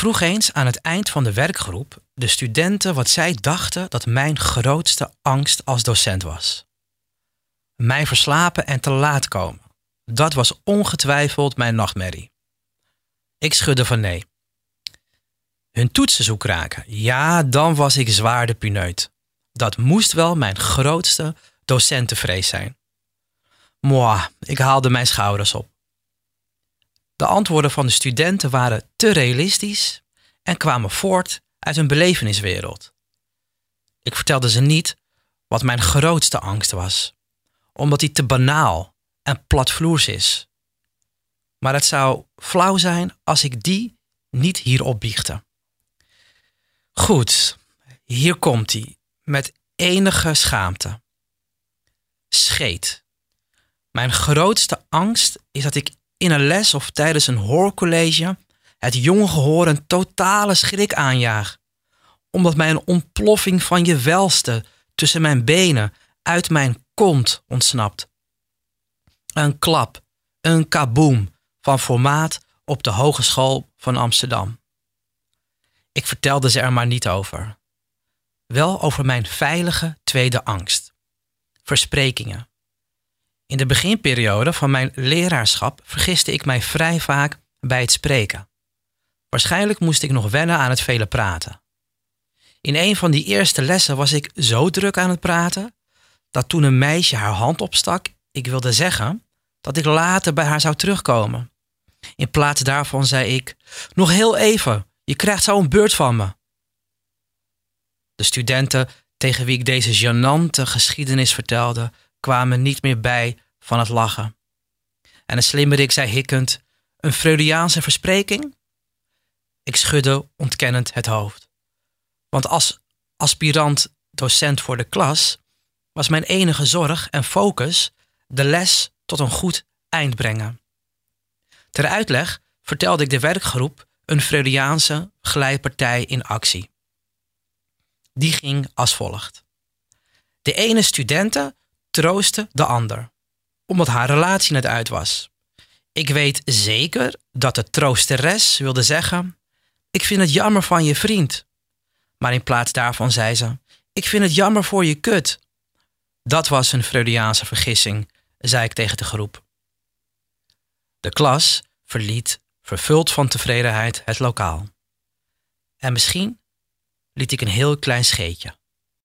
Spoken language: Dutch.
vroeg eens aan het eind van de werkgroep de studenten wat zij dachten dat mijn grootste angst als docent was. Mij verslapen en te laat komen. Dat was ongetwijfeld mijn nachtmerrie. Ik schudde van nee. Hun toetsen zoek raken. Ja, dan was ik zwaar de pineut. Dat moest wel mijn grootste docentenvrees zijn. Moi, ik haalde mijn schouders op. De antwoorden van de studenten waren te realistisch en kwamen voort uit een beleveniswereld. Ik vertelde ze niet wat mijn grootste angst was, omdat die te banaal en platvloers is. Maar het zou flauw zijn als ik die niet hierop biechte. Goed, hier komt hij, met enige schaamte. Scheet. Mijn grootste angst is dat ik in een les of tijdens een hoorcollege het jonge gehoor een totale schrik aanjaag. Omdat mij een ontploffing van je welste tussen mijn benen uit mijn kont ontsnapt. Een klap, een kaboom van formaat op de Hogeschool van Amsterdam. Ik vertelde ze er maar niet over. Wel over mijn veilige tweede angst. Versprekingen. In de beginperiode van mijn leraarschap vergiste ik mij vrij vaak bij het spreken. Waarschijnlijk moest ik nog wennen aan het vele praten. In een van die eerste lessen was ik zo druk aan het praten dat toen een meisje haar hand opstak, ik wilde zeggen dat ik later bij haar zou terugkomen. In plaats daarvan zei ik: Nog heel even, je krijgt zo een beurt van me. De studenten tegen wie ik deze gênante geschiedenis vertelde, kwamen niet meer bij van het lachen. En een slimmerik zei hikkend: Een Freudiaanse verspreking? Ik schudde ontkennend het hoofd. Want als aspirant docent voor de klas was mijn enige zorg en focus de les tot een goed eind brengen. Ter uitleg vertelde ik de werkgroep een Freudiaanse glijpartij in actie. Die ging als volgt. De ene studente troostte de ander, omdat haar relatie net uit was. Ik weet zeker dat de troosteres wilde zeggen: Ik vind het jammer van je vriend. Maar in plaats daarvan zei ze: Ik vind het jammer voor je kut. Dat was een Freudiaanse vergissing, zei ik tegen de groep. De klas verliet, vervuld van tevredenheid, het lokaal. En misschien liet ik een heel klein scheetje.